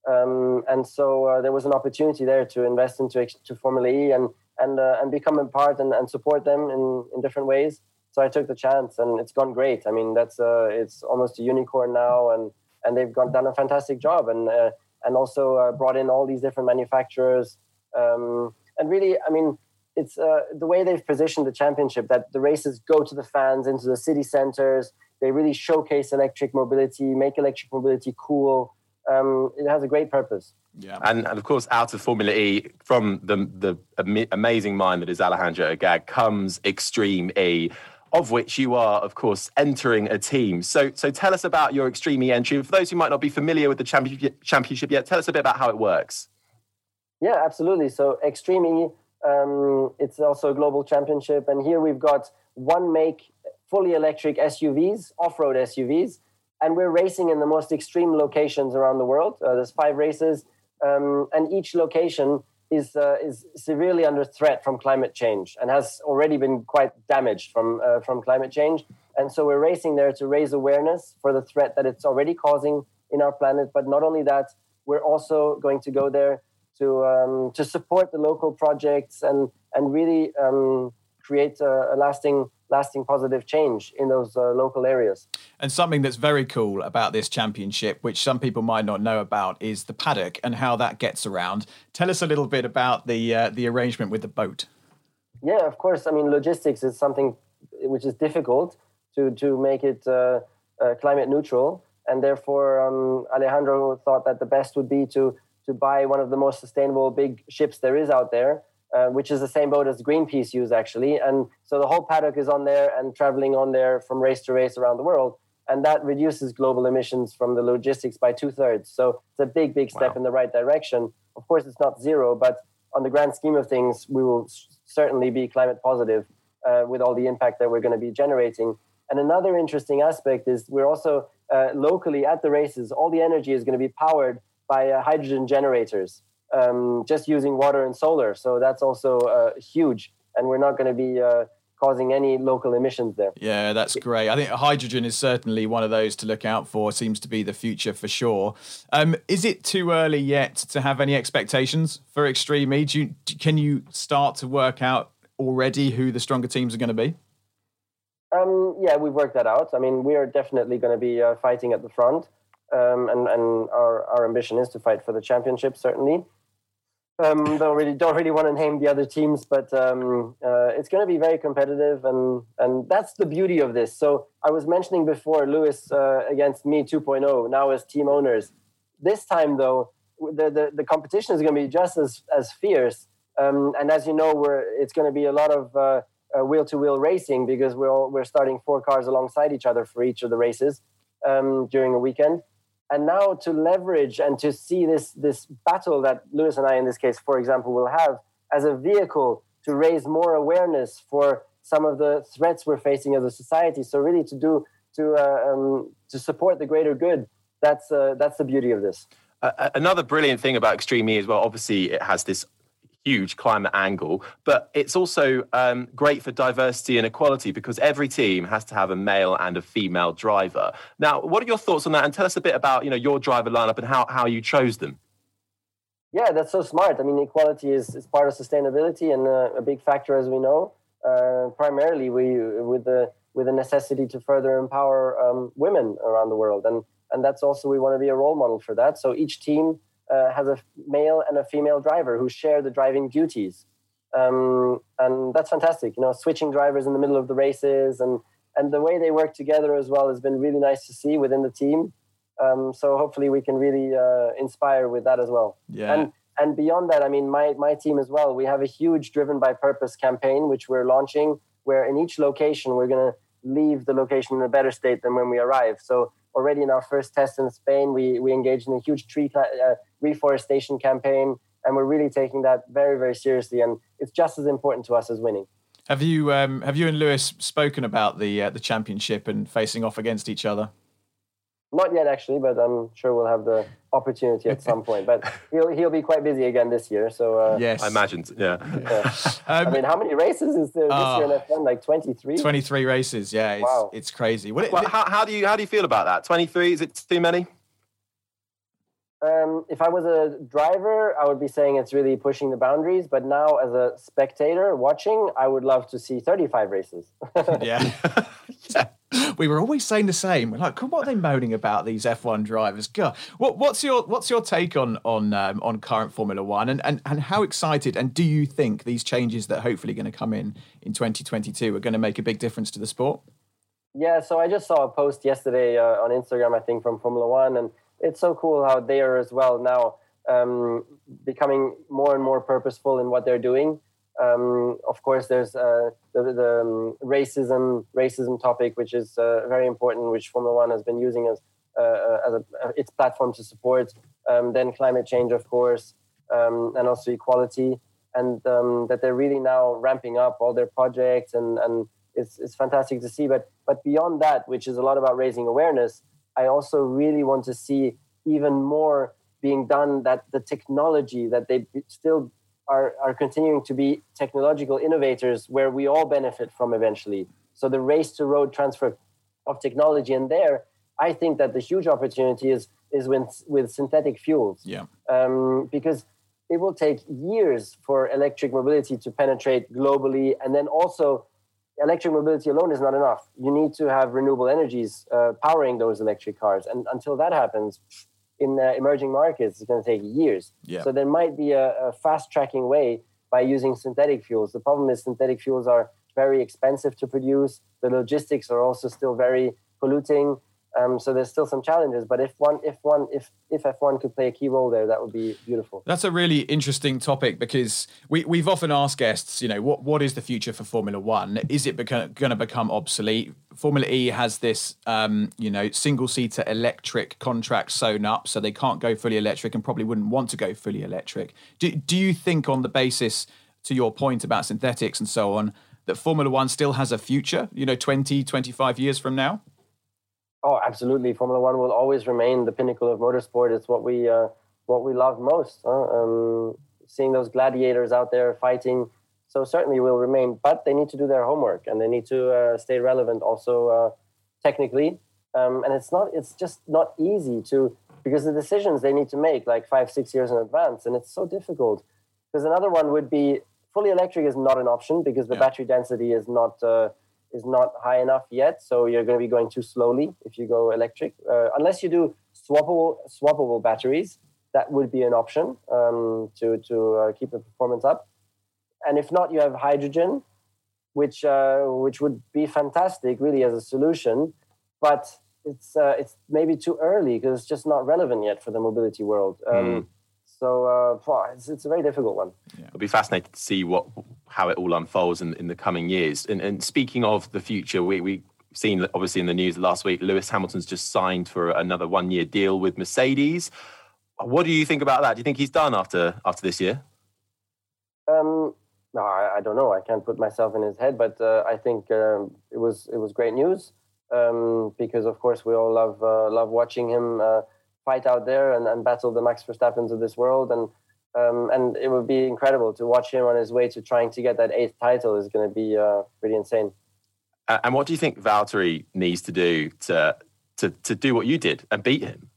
Um, and so uh, there was an opportunity there to invest into to Formula E and and uh, and become a part and, and support them in, in different ways. so I took the chance, and it's gone great. I mean, that's uh, it's almost a unicorn now, and and they've done a fantastic job, and uh, and also uh, brought in all these different manufacturers, um, and really, I mean, it's uh, the way they've positioned the championship that the races go to the fans into the city centers. They really showcase electric mobility, make electric mobility cool. Um, it has a great purpose. Yeah. And, and of course, out of Formula E, from the, the amazing mind that is Alejandro Agag, comes Extreme E of which you are, of course, entering a team. So, so tell us about your Extreme E entry. For those who might not be familiar with the championship, championship yet, tell us a bit about how it works. Yeah, absolutely. So, Extreme E, um, it's also a global championship, and here we've got one make fully electric SUVs, off-road SUVs, and we're racing in the most extreme locations around the world. Uh, there's five races, um, and each location is uh, is severely under threat from climate change and has already been quite damaged from uh, from climate change. And so we're racing there to raise awareness for the threat that it's already causing in our planet. But not only that, we're also going to go there to um, to support the local projects and and really um, create a, a lasting lasting positive change in those uh, local areas. And something that's very cool about this championship, which some people might not know about, is the paddock and how that gets around. Tell us a little bit about the uh, the arrangement with the boat. Yeah, of course. I mean, logistics is something which is difficult to to make it uh, uh climate neutral, and therefore um, Alejandro thought that the best would be to to buy one of the most sustainable big ships there is out there uh, which is the same boat as Greenpeace use actually. And so the whole paddock is on there and traveling on there from race to race around the world. And that reduces global emissions from the logistics by two thirds. So it's a big, big step wow. in the right direction. Of course, it's not zero, but on the grand scheme of things, we will certainly be climate positive uh, with all the impact that we're going to be generating. And another interesting aspect is we're also uh, locally at the races, all the energy is going to be powered by uh, hydrogen generators um, just using water and solar. So that's also uh, huge, and we're not going to be uh, causing any local emissions there. Yeah, that's great. I think hydrogen is certainly one of those to look out for. Seems to be the future for sure. Um, is it too early yet to have any expectations for Extreme E? You, can you start to work out already who the stronger teams are going to be? Um, yeah, we've worked that out. I mean, we are definitely going to be uh, fighting at the front, um, and, and our, our ambition is to fight for the championship, certainly. Um, don't really don't really want to name the other teams, but um, uh, it's going to be very competitive, and and that's the beauty of this. So I was mentioning before Lewis uh, against me 2.0 now as team owners. This time though, the the, the competition is going to be just as as fierce, um, and as you know, we're it's going to be a lot of wheel to wheel racing because we're all, we're starting four cars alongside each other for each of the races um, during a weekend and now to leverage and to see this this battle that Lewis and I, in this case, for example, will have as a vehicle to raise more awareness for some of the threats we're facing as a society. So really, to do to uh, um, to support the greater good. That's uh, that's the beauty of this. Uh, another brilliant thing about Extreme E as well. Obviously, it has this huge climate angle, but it's also um, great for diversity and equality because every team has to have a male and a female driver. Now, what are your thoughts on that? And tell us a bit about you know your driver lineup and how, how you chose them. Yeah, that's so smart. I mean, equality is, is part of sustainability and uh, a big factor, as we know. Uh, primarily, we with the with the necessity to further empower um, women around the world, and and that's also we want to be a role model for that. So each team uh, has a male and a female driver who share the driving duties. Um, and that's fantastic. You know, switching drivers in the middle of the races and and the way they work together as well has been really nice to see within the team. Um, so hopefully we can really uh, inspire with that as well. Yeah. And and beyond that, I mean, my my team as well. We have a huge driven by purpose campaign which we're launching, where in each location we're going to leave the location in a better state than when we arrive. So already in our first test in Spain, we we engaged in a huge tree uh, reforestation campaign, and we're really taking that very very seriously. And it's just as important to us as winning. Have you um, have you and Lewis spoken about the uh, the championship and facing off against each other? Not yet, actually, but I'm sure we'll have the opportunity at some point. But he'll he'll be quite busy again this year. So uh, yes, I imagine. Yeah. yeah. Um, I mean, how many races is there this uh, year in F1? Like 23. 23 races. Yeah, it's, wow. it's crazy. What, well, how, how do you how do you feel about that? 23 is it too many? Um, if I was a driver, I would be saying it's really pushing the boundaries. But now, as a spectator watching, I would love to see 35 races. yeah. yeah. We were always saying the same. We're like, what are they moaning about these F1 drivers? God, what, what's your what's your take on on um, on current Formula One, and, and and how excited and do you think these changes that are hopefully going to come in in 2022 are going to make a big difference to the sport? Yeah, so I just saw a post yesterday uh, on Instagram, I think, from Formula One, and it's so cool how they are as well now um, becoming more and more purposeful in what they're doing. Um, of course, there's uh, the, the um, racism racism topic, which is uh, very important, which Formula One has been using as uh, uh as a, uh, its platform to support. Um, then climate change, of course, um, and also equality, and um, that they're really now ramping up all their projects, and and it's it's fantastic to see. But but beyond that, which is a lot about raising awareness, I also really want to see even more being done that the technology that they still are, are continuing to be technological innovators where we all benefit from eventually. So the race to road transfer of technology and there, I think that the huge opportunity is is with with synthetic fuels. Yeah. Um, because it will take years for electric mobility to penetrate globally, and then also electric mobility alone is not enough. You need to have renewable energies uh, powering those electric cars, and until that happens, in uh, emerging markets, it's going to take years. Yeah. So there might be a, a fast tracking way by using synthetic fuels. The problem is synthetic fuels are very expensive to produce. The logistics are also still very polluting. Um, so there's still some challenges, but if one, if one, if if F1 could play a key role there, that would be beautiful. That's a really interesting topic because we we've often asked guests, you know, what what is the future for Formula One? Is it going to become obsolete? Formula E has this, um, you know, single seater electric contract sewn up, so they can't go fully electric and probably wouldn't want to go fully electric. Do do you think, on the basis to your point about synthetics and so on, that Formula One still has a future? You know, 20, 25 years from now. Oh, absolutely. Formula One will always remain the pinnacle of motorsport. It's what we uh, what we love most. Huh? Um, seeing those gladiators out there fighting, so certainly will remain. But they need to do their homework and they need to uh, stay relevant also uh, technically. Um, and it's not it's just not easy to because the decisions they need to make like five six years in advance, and it's so difficult. Because another one would be fully electric is not an option because the yeah. battery density is not uh, is not high enough yet, so you're going to be going too slowly if you go electric. Uh, unless you do swappable swappable batteries, that would be an option um, to to uh, keep the performance up. And if not, you have hydrogen, which uh, which would be fantastic, really, as a solution. But it's uh, it's maybe too early because it's just not relevant yet for the mobility world. Um, mm. So uh, it's, it's a very difficult one. Yeah. It'll be fascinating to see what how it all unfolds in, in the coming years. And, and speaking of the future, we we seen obviously in the news last week, Lewis Hamilton's just signed for another one year deal with Mercedes. What do you think about that? Do you think he's done after after this year? Um, no, I, I, don't know. I can't put myself in his head, but uh, I think um, it was it was great news um, because, of course, we all love uh, love watching him uh, fight out there and, and battle the Max Verstappens of this world. And um, and it would be incredible to watch him on his way to trying to get that eighth title is going to be uh, pretty insane. And what do you think Valtteri needs to do to to to do what you did and beat him?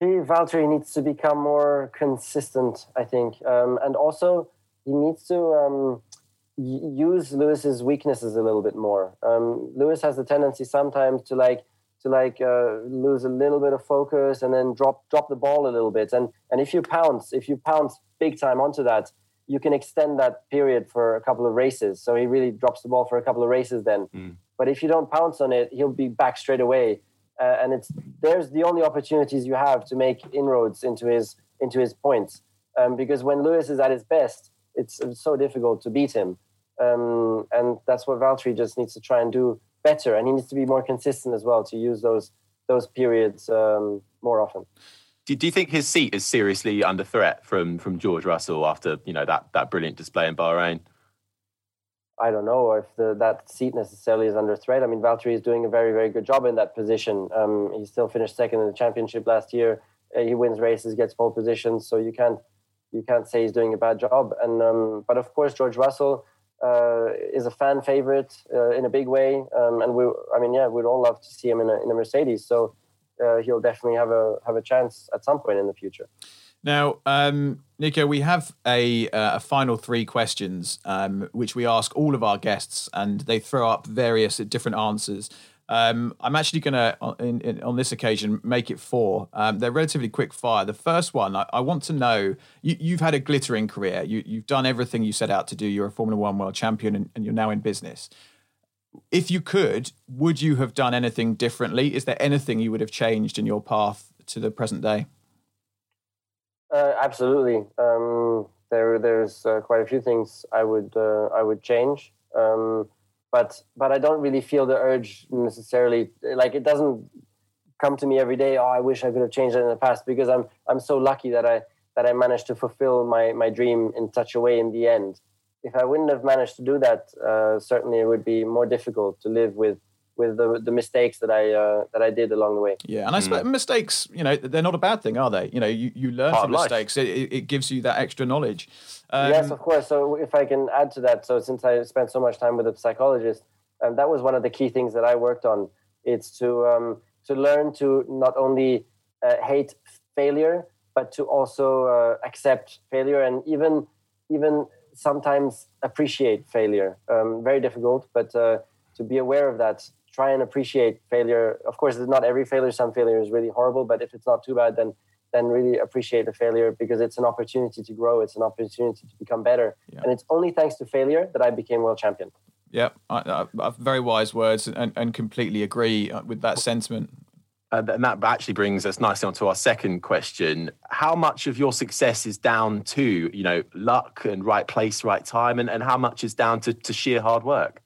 He, Valtteri needs to become more consistent, I think, um, and also he needs to um, use Lewis's weaknesses a little bit more. Um, Lewis has the tendency sometimes to like to like uh, lose a little bit of focus and then drop drop the ball a little bit. And and if you pounce, if you pounce big time onto that, you can extend that period for a couple of races. So he really drops the ball for a couple of races then. Mm. But if you don't pounce on it, he'll be back straight away. Uh, and it's there's the only opportunities you have to make inroads into his into his points. Um, because when Lewis is at his best, it's, it's so difficult to beat him. Um, and that's what Valtteri just needs to try and do better, and he needs to be more consistent as well to use those those periods um, more often. Do, do you think his seat is seriously under threat from from George Russell after you know that that brilliant display in Bahrain? I don't know if the, that seat necessarily is under threat. I mean, Valtteri is doing a very, very good job in that position. Um, he still finished second in the championship last year. Uh, he wins races, gets pole positions, so you can't you can't say he's doing a bad job. And um, but of course, George Russell uh, is a fan favorite uh, in a big way. Um, and we, I mean, yeah, we'd all love to see him in a, in a Mercedes. So uh, he'll definitely have a have a chance at some point in the future. Now, um, Nico, we have a, uh, a final three questions um, which we ask all of our guests, and they throw up various different answers. Um, I'm actually going to, on this occasion, make it four. Um, they're relatively quick fire. The first one, I, I want to know you, have had a glittering career. You, have done everything you set out to do. You're a Formula One world champion and, and you're now in business. If you could, would you have done anything differently? Is there anything you would have changed in your path to the present day? Uh, absolutely. Um, there, there's uh, quite a few things I would uh, I would change. Um, but but I don't really feel the urge necessarily. Like it doesn't come to me every day. Oh, I wish I could have changed it in the past because I'm I'm so lucky that I that I managed to fulfill my my dream in such a way in the end. If I wouldn't have managed to do that, uh, certainly it would be more difficult to live with with the, the mistakes that I uh, that I did along the way. Yeah, and I suppose mm. mistakes, you know, they're not a bad thing, are they? You know, you, you learn Part from mistakes. It, it, gives you that extra knowledge. Um, yes, of course. So if I can add to that, so since I spent so much time with a psychologist, and that was one of the key things that I worked on. It's to um, to learn to not only uh, hate failure, but to also uh, accept failure and even even sometimes appreciate failure. Um, very difficult, but uh, to be aware of that try and appreciate failure. Of course, it's not every failure. Some failure is really horrible, but if it's not too bad, then then really appreciate the failure because it's an opportunity to grow. It's an opportunity to become better, yeah. and it's only thanks to failure that I became world champion. Yeah, I, I, very wise words, and, and completely agree uh, with that sentiment. Uh, and that actually brings us nicely onto our second question. How much of your success is down to, you know, luck and right place, right time, and, and how much is down to, to sheer hard work?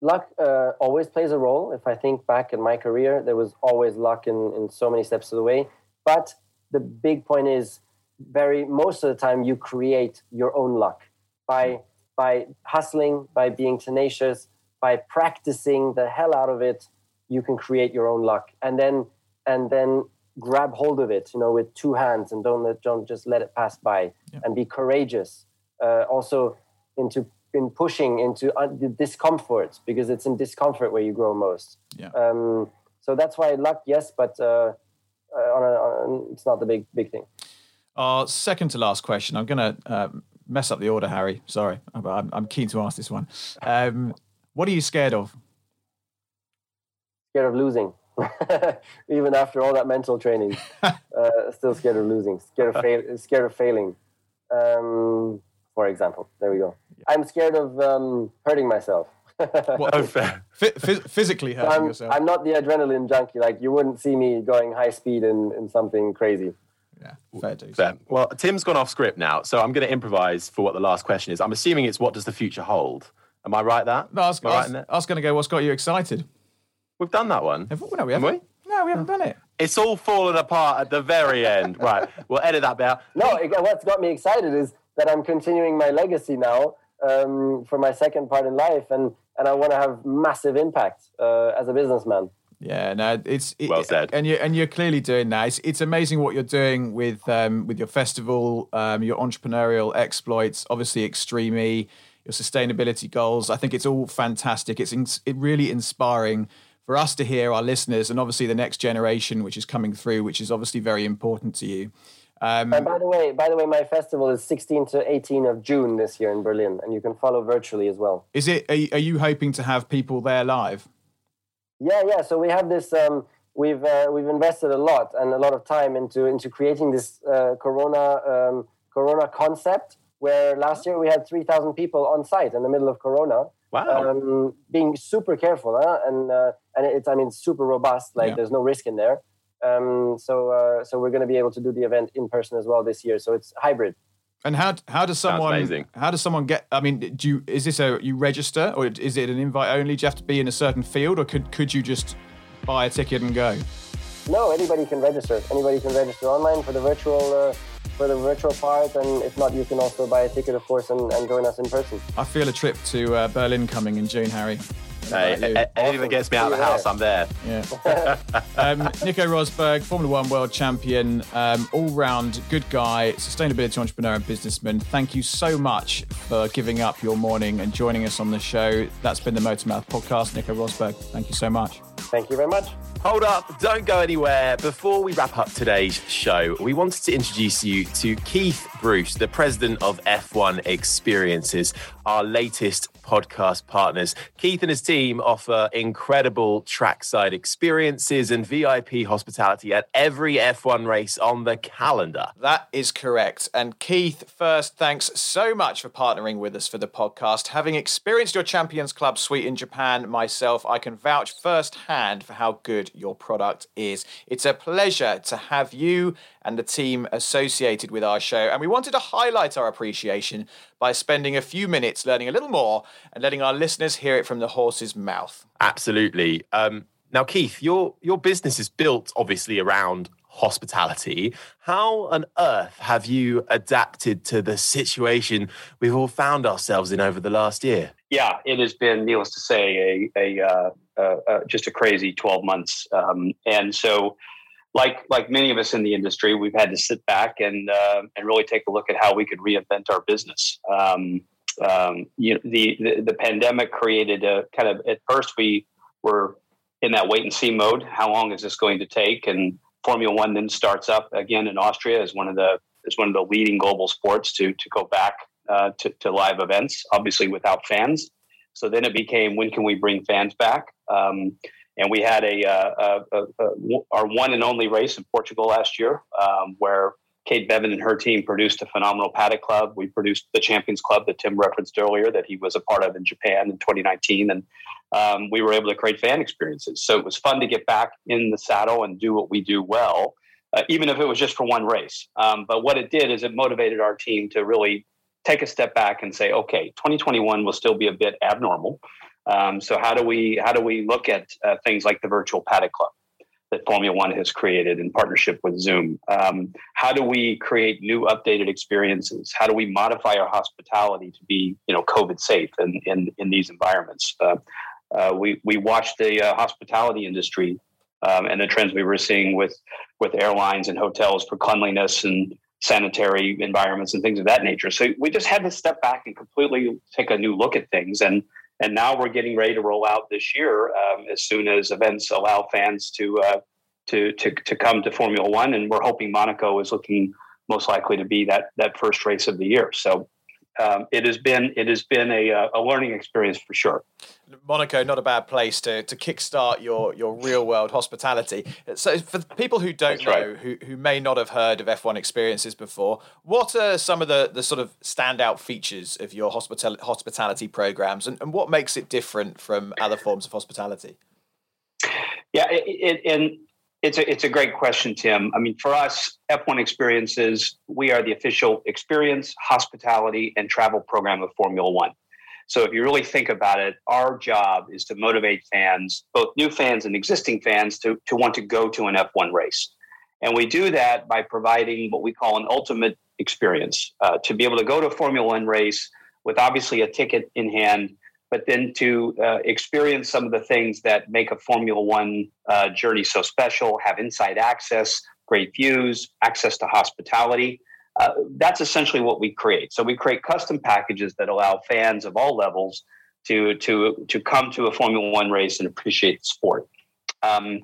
Luck uh, always plays a role. If I think back in my career, there was always luck in, in so many steps of the way. But the big point is very most of the time you create your own luck by by hustling, by being tenacious, by practicing the hell out of it. You can create your own luck, and then and then grab hold of it, you know, with two hands, and don't let don't just let it pass by, yeah. and be courageous. Uh, also into been pushing into uh, the discomfort because it's in discomfort where you grow most. Yeah. Um, so that's why luck, yes, but uh, uh, on a, on, it's not the big big thing. Our second to last question. I'm going to uh, mess up the order, Harry. Sorry, I'm, I'm keen to ask this one. Um, what are you scared of? Scared of losing. Even after all that mental training, uh, still scared of losing. Scared of fail. Scared of failing. Um, for example. There we go. I'm scared of um, hurting myself. well, oh, fair. F- physically hurting I'm, yourself. I'm not the adrenaline junkie. Like you wouldn't see me going high speed in, in something crazy. Yeah, fair dude. Fair. Well, Tim's gone off script now, so I'm going to improvise for what the last question is. I'm assuming it's what does the future hold? Am I right that? No, I was, I was, right I was going to go. What's got you excited? We've done that one. Have, no, we haven't. Have we? No, we haven't done it. It's all fallen apart at the very end. right. We'll edit that bit out. No, what's got me excited is that I'm continuing my legacy now um, for my second part in life, and and I want to have massive impact uh, as a businessman. Yeah, no, it's it, well said, and you and you're clearly doing that. It's, it's amazing what you're doing with um, with your festival, um, your entrepreneurial exploits, obviously Extreme E, your sustainability goals. I think it's all fantastic. It's in, it really inspiring for us to hear our listeners, and obviously the next generation, which is coming through, which is obviously very important to you. Um, and by the way, by the way, my festival is 16 to 18 of June this year in Berlin, and you can follow virtually as well. Is it? Are you, are you hoping to have people there live? Yeah, yeah. So we have this. Um, we've uh, we've invested a lot and a lot of time into into creating this uh, Corona um, Corona concept. Where last year we had 3,000 people on site in the middle of Corona. Wow. Um, being super careful, huh? and uh, and it's I mean super robust. Like yeah. there's no risk in there. Um, so uh, so we're going to be able to do the event in person as well this year. So it's hybrid. And how how does someone how does someone get? I mean, do you is this a you register or is it an invite only? Do you have to be in a certain field, or could could you just buy a ticket and go? No, anybody can register. Anybody can register online for the virtual uh, for the virtual part, and if not, you can also buy a ticket, of course, and, and join us in person. I feel a trip to uh, Berlin coming in June, Harry. Hey, anything that gets me out of the house, I'm there. Yeah. um, Nico Rosberg, Formula One world champion, um, all round good guy, sustainability entrepreneur and businessman. Thank you so much for giving up your morning and joining us on the show. That's been the Motormouth podcast. Nico Rosberg, thank you so much. Thank you very much. Hold up, don't go anywhere. Before we wrap up today's show, we wanted to introduce you to Keith Bruce, the president of F1 Experiences, our latest podcast partners. Keith and his team offer incredible trackside experiences and VIP hospitality at every F1 race on the calendar. That is correct. And Keith, first, thanks so much for partnering with us for the podcast. Having experienced your Champions Club suite in Japan myself, I can vouch firsthand for how good your product is. It's a pleasure to have you and the team associated with our show. And we wanted to highlight our appreciation by spending a few minutes learning a little more and letting our listeners hear it from the horse's mouth. Absolutely. Um, now, Keith, your your business is built obviously around hospitality. How on earth have you adapted to the situation we've all found ourselves in over the last year? Yeah, it has been, needless to say, a, a uh, uh, uh, just a crazy twelve months, um, and so like like many of us in the industry, we've had to sit back and uh, and really take a look at how we could reinvent our business. Um, um, you know, the, the, the pandemic created a kind of at first we were in that wait and see mode. How long is this going to take? And Formula One then starts up again in Austria as one of the as one of the leading global sports to to go back uh, to, to live events, obviously without fans. So then it became when can we bring fans back? Um, and we had a, uh, a, a, a, our one and only race in Portugal last year, um, where Kate Bevan and her team produced a phenomenal paddock club. We produced the Champions Club that Tim referenced earlier, that he was a part of in Japan in 2019, and um, we were able to create fan experiences. So it was fun to get back in the saddle and do what we do well, uh, even if it was just for one race. Um, but what it did is it motivated our team to really take a step back and say, okay, 2021 will still be a bit abnormal. Um, so how do we how do we look at uh, things like the virtual paddock club that Formula One has created in partnership with Zoom? Um, how do we create new updated experiences? How do we modify our hospitality to be you know COVID safe in in, in these environments? Uh, uh, we we watched the uh, hospitality industry um, and the trends we were seeing with with airlines and hotels for cleanliness and sanitary environments and things of that nature. So we just had to step back and completely take a new look at things and and now we're getting ready to roll out this year um, as soon as events allow fans to, uh, to, to, to come to Formula One. And we're hoping Monaco is looking most likely to be that, that first race of the year. So um, it has been it has been a, uh, a learning experience for sure. Monaco, not a bad place to to kickstart your your real world hospitality. So, for people who don't That's know, right. who who may not have heard of F1 experiences before, what are some of the the sort of standout features of your hospital hospitality programs, and, and what makes it different from other forms of hospitality? Yeah, it, it, and it's a it's a great question, Tim. I mean, for us, F1 Experiences, we are the official experience, hospitality, and travel program of Formula One. So if you really think about it, our job is to motivate fans, both new fans and existing fans, to, to want to go to an F1 race. And we do that by providing what we call an ultimate experience uh, to be able to go to a Formula One race with obviously a ticket in hand but then to uh, experience some of the things that make a Formula One uh, journey so special, have inside access, great views, access to hospitality. Uh, that's essentially what we create. So we create custom packages that allow fans of all levels to to to come to a Formula One race and appreciate the sport. Um,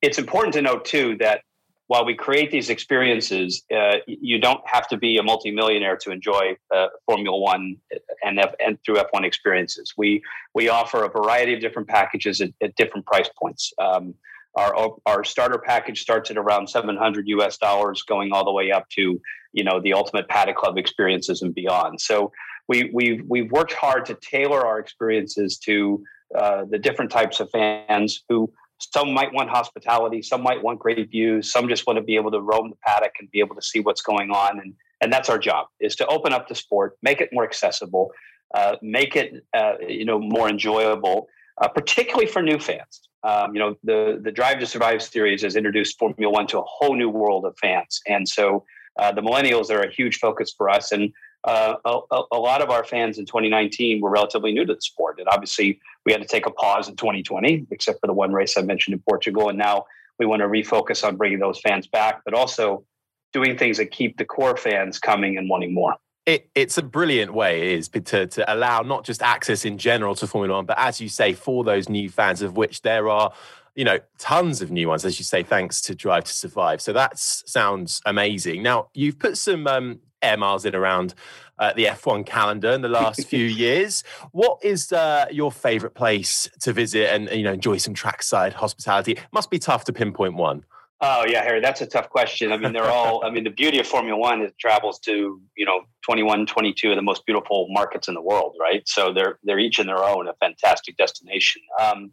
it's important to note too that while we create these experiences, uh, you don't have to be a multimillionaire to enjoy uh, Formula One and, F- and through F1 experiences. We we offer a variety of different packages at, at different price points. Um, our our starter package starts at around 700 US dollars, going all the way up to you know the ultimate paddock club experiences and beyond. So we we've we've worked hard to tailor our experiences to uh, the different types of fans who some might want hospitality, some might want great views, some just want to be able to roam the paddock and be able to see what's going on. And, and that's our job is to open up the sport, make it more accessible, uh, make it uh, you know more enjoyable, uh, particularly for new fans. Um, you know, the the Drive to Survive series has introduced Formula One to a whole new world of fans, and so uh, the millennials are a huge focus for us. And uh, a, a, lot of our fans in 2019 were relatively new to the sport. And obviously, we had to take a pause in 2020, except for the one race I mentioned in Portugal. And now we want to refocus on bringing those fans back, but also doing things that keep the core fans coming and wanting more. It, it's a brilliant way, it is, to, to allow not just access in general to Formula One, but as you say, for those new fans, of which there are you know, tons of new ones, as you say, thanks to Drive to Survive. So that sounds amazing. Now, you've put some um, air miles in around uh, the F1 calendar in the last few years. What is uh, your favorite place to visit and, you know, enjoy some trackside hospitality? It must be tough to pinpoint one. Oh yeah, Harry, that's a tough question. I mean, they're all. I mean, the beauty of Formula One is it travels to you know 21, 22 of the most beautiful markets in the world, right? So they're they're each in their own a fantastic destination. Um,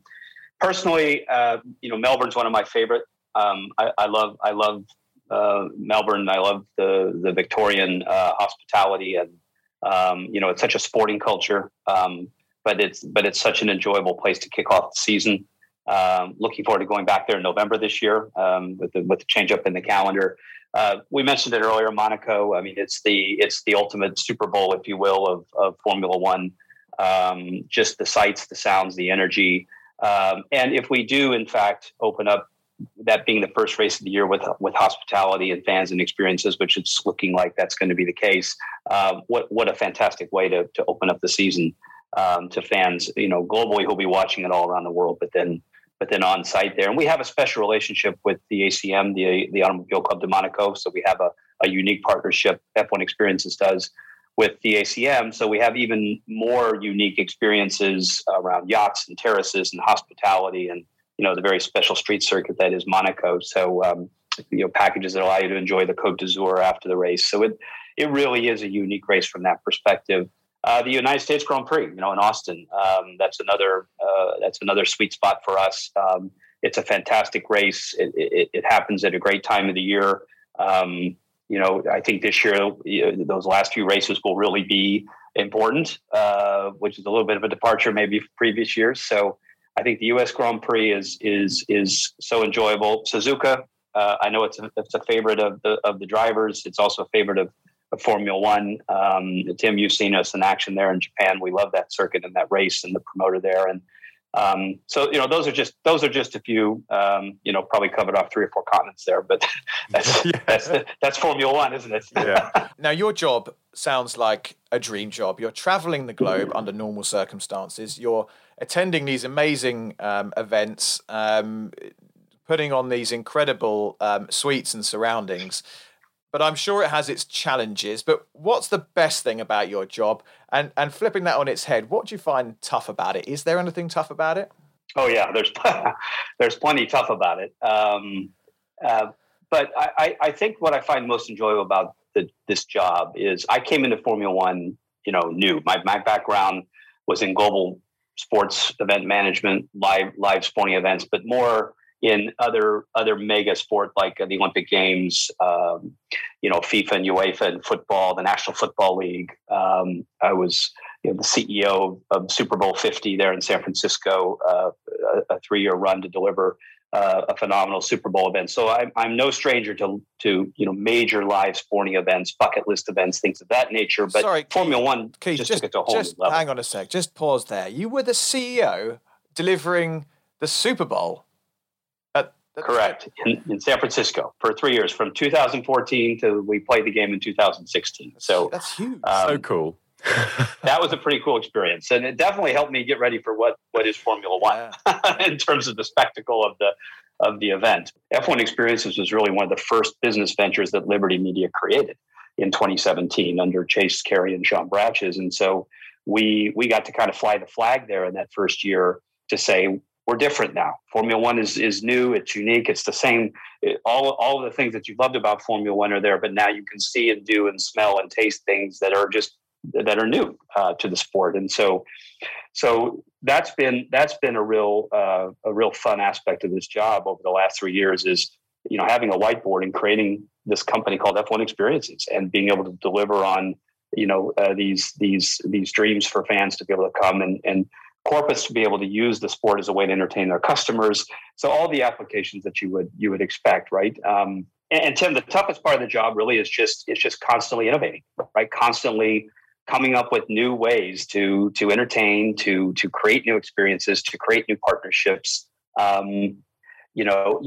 personally, uh, you know, Melbourne's one of my favorite. Um, I, I, love I love uh, Melbourne. I love the the Victorian uh, hospitality, and um, you know, it's such a sporting culture. Um, but it's but it's such an enjoyable place to kick off the season. Um, looking forward to going back there in November this year um, with the with the change up in the calendar. Uh, we mentioned it earlier, Monaco. I mean, it's the it's the ultimate Super Bowl, if you will, of, of Formula One. Um, just the sights, the sounds, the energy, um, and if we do, in fact, open up that being the first race of the year with with hospitality and fans and experiences, which it's looking like that's going to be the case. Uh, what what a fantastic way to to open up the season um, to fans, you know, globally who'll be watching it all around the world, but then but then on site there. And we have a special relationship with the ACM, the, the Automobile Club de Monaco. So we have a, a unique partnership, F1 Experiences does with the ACM. So we have even more unique experiences around yachts and terraces and hospitality and, you know, the very special street circuit that is Monaco. So, um, you know, packages that allow you to enjoy the Côte d'Azur after the race. So it, it really is a unique race from that perspective. Uh, the United States Grand Prix, you know, in Austin. Um, that's another uh, that's another sweet spot for us. Um, it's a fantastic race. It, it, it, happens at a great time of the year. Um, you know, I think this year you know, those last few races will really be important, uh, which is a little bit of a departure maybe from previous years. So I think the U.S. Grand Prix is is is so enjoyable. Suzuka, uh, I know it's a, it's a favorite of the of the drivers. It's also a favorite of of Formula One. Um, Tim, you've seen us in action there in Japan. We love that circuit and that race and the promoter there. And um, so, you know, those are just those are just a few. Um, you know, probably covered off three or four continents there, but that's yeah. that's, that's Formula One, isn't it? Yeah. now, your job sounds like a dream job. You're traveling the globe under normal circumstances. You're attending these amazing um, events, um, putting on these incredible um, suites and surroundings but I'm sure it has its challenges. But what's the best thing about your job? And and flipping that on its head, what do you find tough about it? Is there anything tough about it? Oh yeah, there's there's plenty tough about it. Um, uh, but I, I think what I find most enjoyable about the, this job is I came into Formula One, you know, new. My my background was in global sports event management, live live sporting events, but more in other other mega sport like the Olympic Games, um, you know, FIFA and UEFA and football, the National Football League. Um, I was you know, the CEO of Super Bowl 50 there in San Francisco, uh, a, a three year run to deliver uh, a phenomenal Super Bowl event. So I'm, I'm no stranger to to you know major live sporting events, bucket list events, things of that nature. But Sorry, Formula One Keith, just, just, took it to a whole just level. Hang on a sec. Just pause there. You were the CEO delivering the Super Bowl that's Correct. In, in, San Francisco for three years, from 2014 to we played the game in 2016. So that's huge. Um, so cool. that was a pretty cool experience, and it definitely helped me get ready for what what is Formula One yeah. in terms of the spectacle of the of the event. F1 Experiences was really one of the first business ventures that Liberty Media created in 2017 under Chase Carey and Sean Bratches, and so we we got to kind of fly the flag there in that first year to say we're different now. Formula One is is new. It's unique. It's the same. It, all all of the things that you loved about Formula One are there, but now you can see and do and smell and taste things that are just that are new uh, to the sport. And so, so that's been that's been a real uh, a real fun aspect of this job over the last three years. Is you know having a whiteboard and creating this company called F1 Experiences and being able to deliver on you know uh, these these these dreams for fans to be able to come and and corpus to be able to use the sport as a way to entertain their customers. So all the applications that you would you would expect, right? Um, and, and, Tim, the toughest part of the job really is just it's just constantly innovating, right? Constantly coming up with new ways to to entertain, to to create new experiences, to create new partnerships. Um, you know,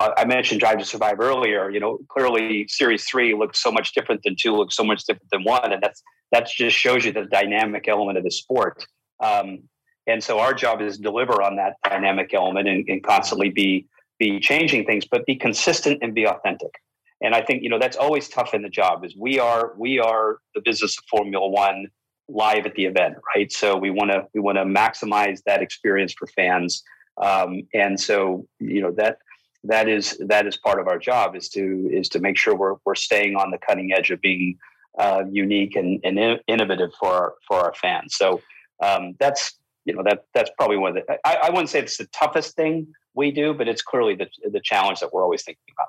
I mentioned Drive to Survive earlier. You know, clearly Series Three looks so much different than two, looks so much different than one, and that's that just shows you the dynamic element of the sport. Um, and so our job is to deliver on that dynamic element and, and constantly be be changing things, but be consistent and be authentic. And I think you know that's always tough in the job. Is we are we are the business of Formula One live at the event, right? So we want to we want to maximize that experience for fans, um, and so you know that that is that is part of our job is to is to make sure we're we're staying on the cutting edge of being uh, unique and, and innovative for our, for our fans. So um, that's you know that that's probably one of the I, I wouldn't say it's the toughest thing we do, but it's clearly the the challenge that we're always thinking about.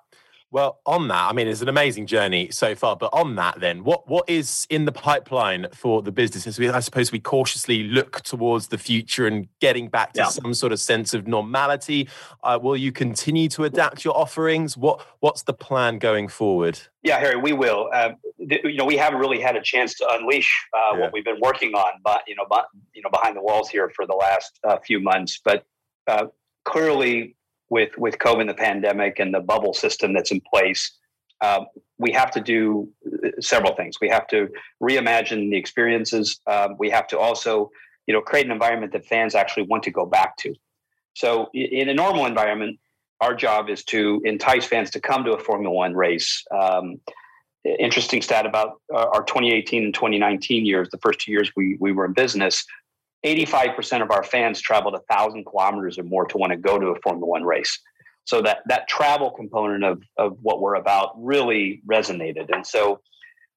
Well, on that, I mean, it's an amazing journey so far. But on that, then, what what is in the pipeline for the business? As we, I suppose, we cautiously look towards the future and getting back to yeah. some sort of sense of normality. Uh, will you continue to adapt your offerings? What what's the plan going forward? Yeah, Harry, we will. Uh, th- you know, we haven't really had a chance to unleash uh, yeah. what we've been working on, but you know, but, you know, behind the walls here for the last uh, few months. But uh, clearly, with with COVID, and the pandemic, and the bubble system that's in place, um, we have to do uh, several things. We have to reimagine the experiences. Um, we have to also, you know, create an environment that fans actually want to go back to. So, in a normal environment, our job is to entice fans to come to a Formula One race. Um, interesting stat about our 2018 and 2019 years, the first two years we, we were in business, 85% of our fans traveled a thousand kilometers or more to want to go to a Formula One race. So that that travel component of of what we're about really resonated. And so,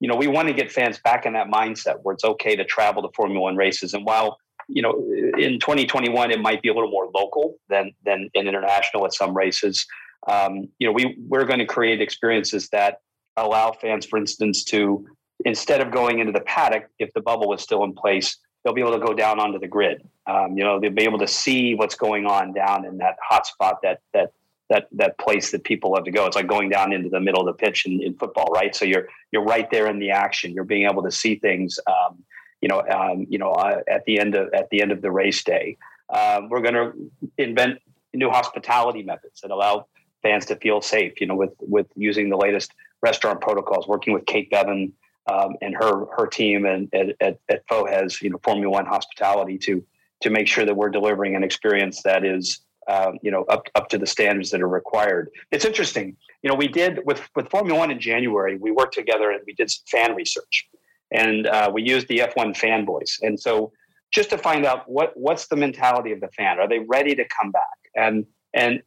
you know, we want to get fans back in that mindset where it's okay to travel to Formula One races. And while you know, in 2021 it might be a little more local than than in international at some races. Um, you know, we we're going to create experiences that allow fans, for instance, to instead of going into the paddock, if the bubble is still in place, they'll be able to go down onto the grid. Um, you know, they'll be able to see what's going on down in that hot spot, that that that that place that people love to go. It's like going down into the middle of the pitch in, in football, right? So you're you're right there in the action. You're being able to see things. Um, you know, um, you know, uh, at the end of at the end of the race day, uh, we're going to invent new hospitality methods that allow fans to feel safe. You know, with with using the latest restaurant protocols, working with Kate Bevan um, and her her team and at, at, at FOHES, you know, Formula One Hospitality to to make sure that we're delivering an experience that is um, you know up up to the standards that are required. It's interesting, you know, we did with with Formula One in January. We worked together and we did some fan research, and uh, we used the F1 Fan Voice, and so just to find out what what's the mentality of the fan. Are they ready to come back? And and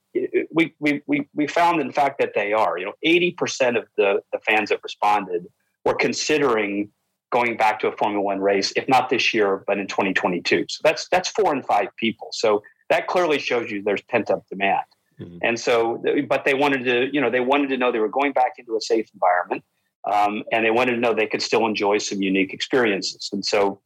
we we we we found in fact that they are. You know, eighty percent of the the fans that responded we're considering going back to a Formula One race, if not this year, but in 2022. So that's that's four and five people. So that clearly shows you there's pent up demand. Mm-hmm. And so, but they wanted to, you know, they wanted to know they were going back into a safe environment, um, and they wanted to know they could still enjoy some unique experiences. And so,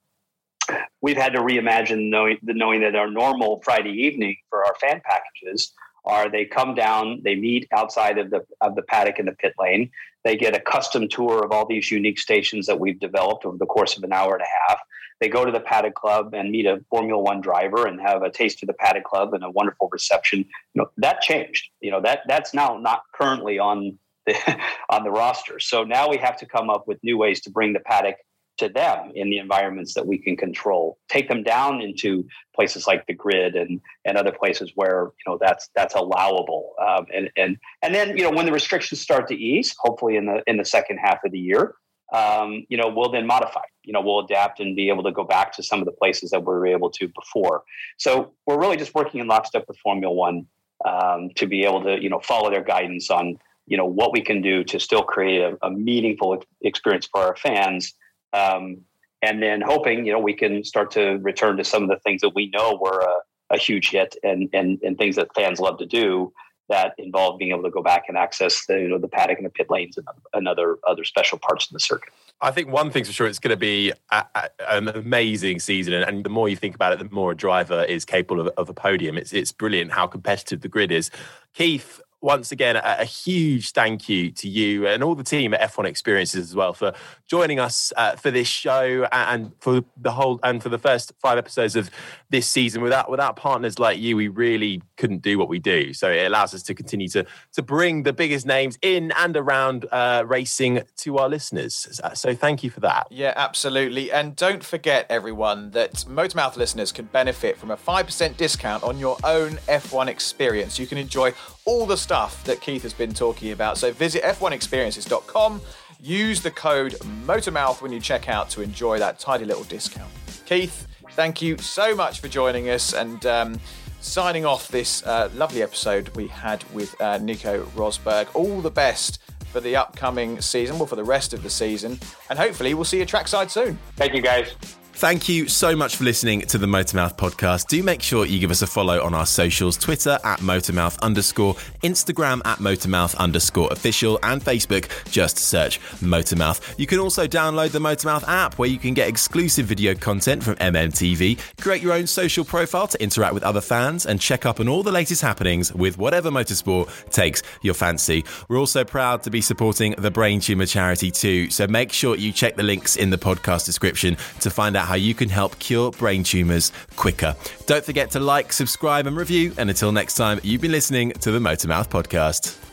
we've had to reimagine knowing, knowing that our normal Friday evening for our fan packages are they come down, they meet outside of the of the paddock in the pit lane. They get a custom tour of all these unique stations that we've developed over the course of an hour and a half. They go to the paddock club and meet a Formula One driver and have a taste of the paddock club and a wonderful reception. You know that changed. You know that that's now not currently on the on the roster. So now we have to come up with new ways to bring the paddock to them in the environments that we can control. Take them down into places like the grid and and other places where you know that's that's allowable. Um, and and and then you know when the restrictions start to ease, hopefully in the in the second half of the year, um, you know we'll then modify. You know we'll adapt and be able to go back to some of the places that we were able to before. So we're really just working in lockstep with Formula One um, to be able to you know follow their guidance on you know what we can do to still create a, a meaningful experience for our fans um, and then hoping, you know, we can start to return to some of the things that we know were a, a huge hit and, and, and things that fans love to do that involve being able to go back and access the, you know, the paddock and the pit lanes and, and other, other special parts of the circuit. I think one thing's for sure, it's going to be a, a, an amazing season. And, and, the more you think about it, the more a driver is capable of, of a podium. It's, it's brilliant how competitive the grid is. Keith, once again, a, a, huge thank you to you and all the team at F1 Experiences as well for joining us uh, for this show and for the whole and for the first five episodes of this season. Without without partners like you, we really couldn't do what we do. So it allows us to continue to to bring the biggest names in and around uh, racing to our listeners. So thank you for that. Yeah, absolutely. And don't forget, everyone, that Motormouth listeners can benefit from a five percent discount on your own F1 experience. You can enjoy all the stuff that Keith has been talking about. So visit f1experiences.com, use the code MOTORMOUTH when you check out to enjoy that tidy little discount. Keith, thank you so much for joining us and um, signing off this uh, lovely episode we had with uh, Nico Rosberg. All the best for the upcoming season, well, for the rest of the season, and hopefully we'll see you trackside soon. Thank you, guys. Thank you so much for listening to the Motormouth podcast. Do make sure you give us a follow on our socials Twitter at Motormouth underscore, Instagram at Motormouth underscore official, and Facebook. Just search Motormouth. You can also download the Motormouth app where you can get exclusive video content from MMTV, create your own social profile to interact with other fans, and check up on all the latest happenings with whatever motorsport takes your fancy. We're also proud to be supporting the Brain Tumor Charity too, so make sure you check the links in the podcast description to find out how you can help cure brain tumours quicker. Don't forget to like, subscribe, and review. And until next time, you've been listening to the Motormouth Podcast.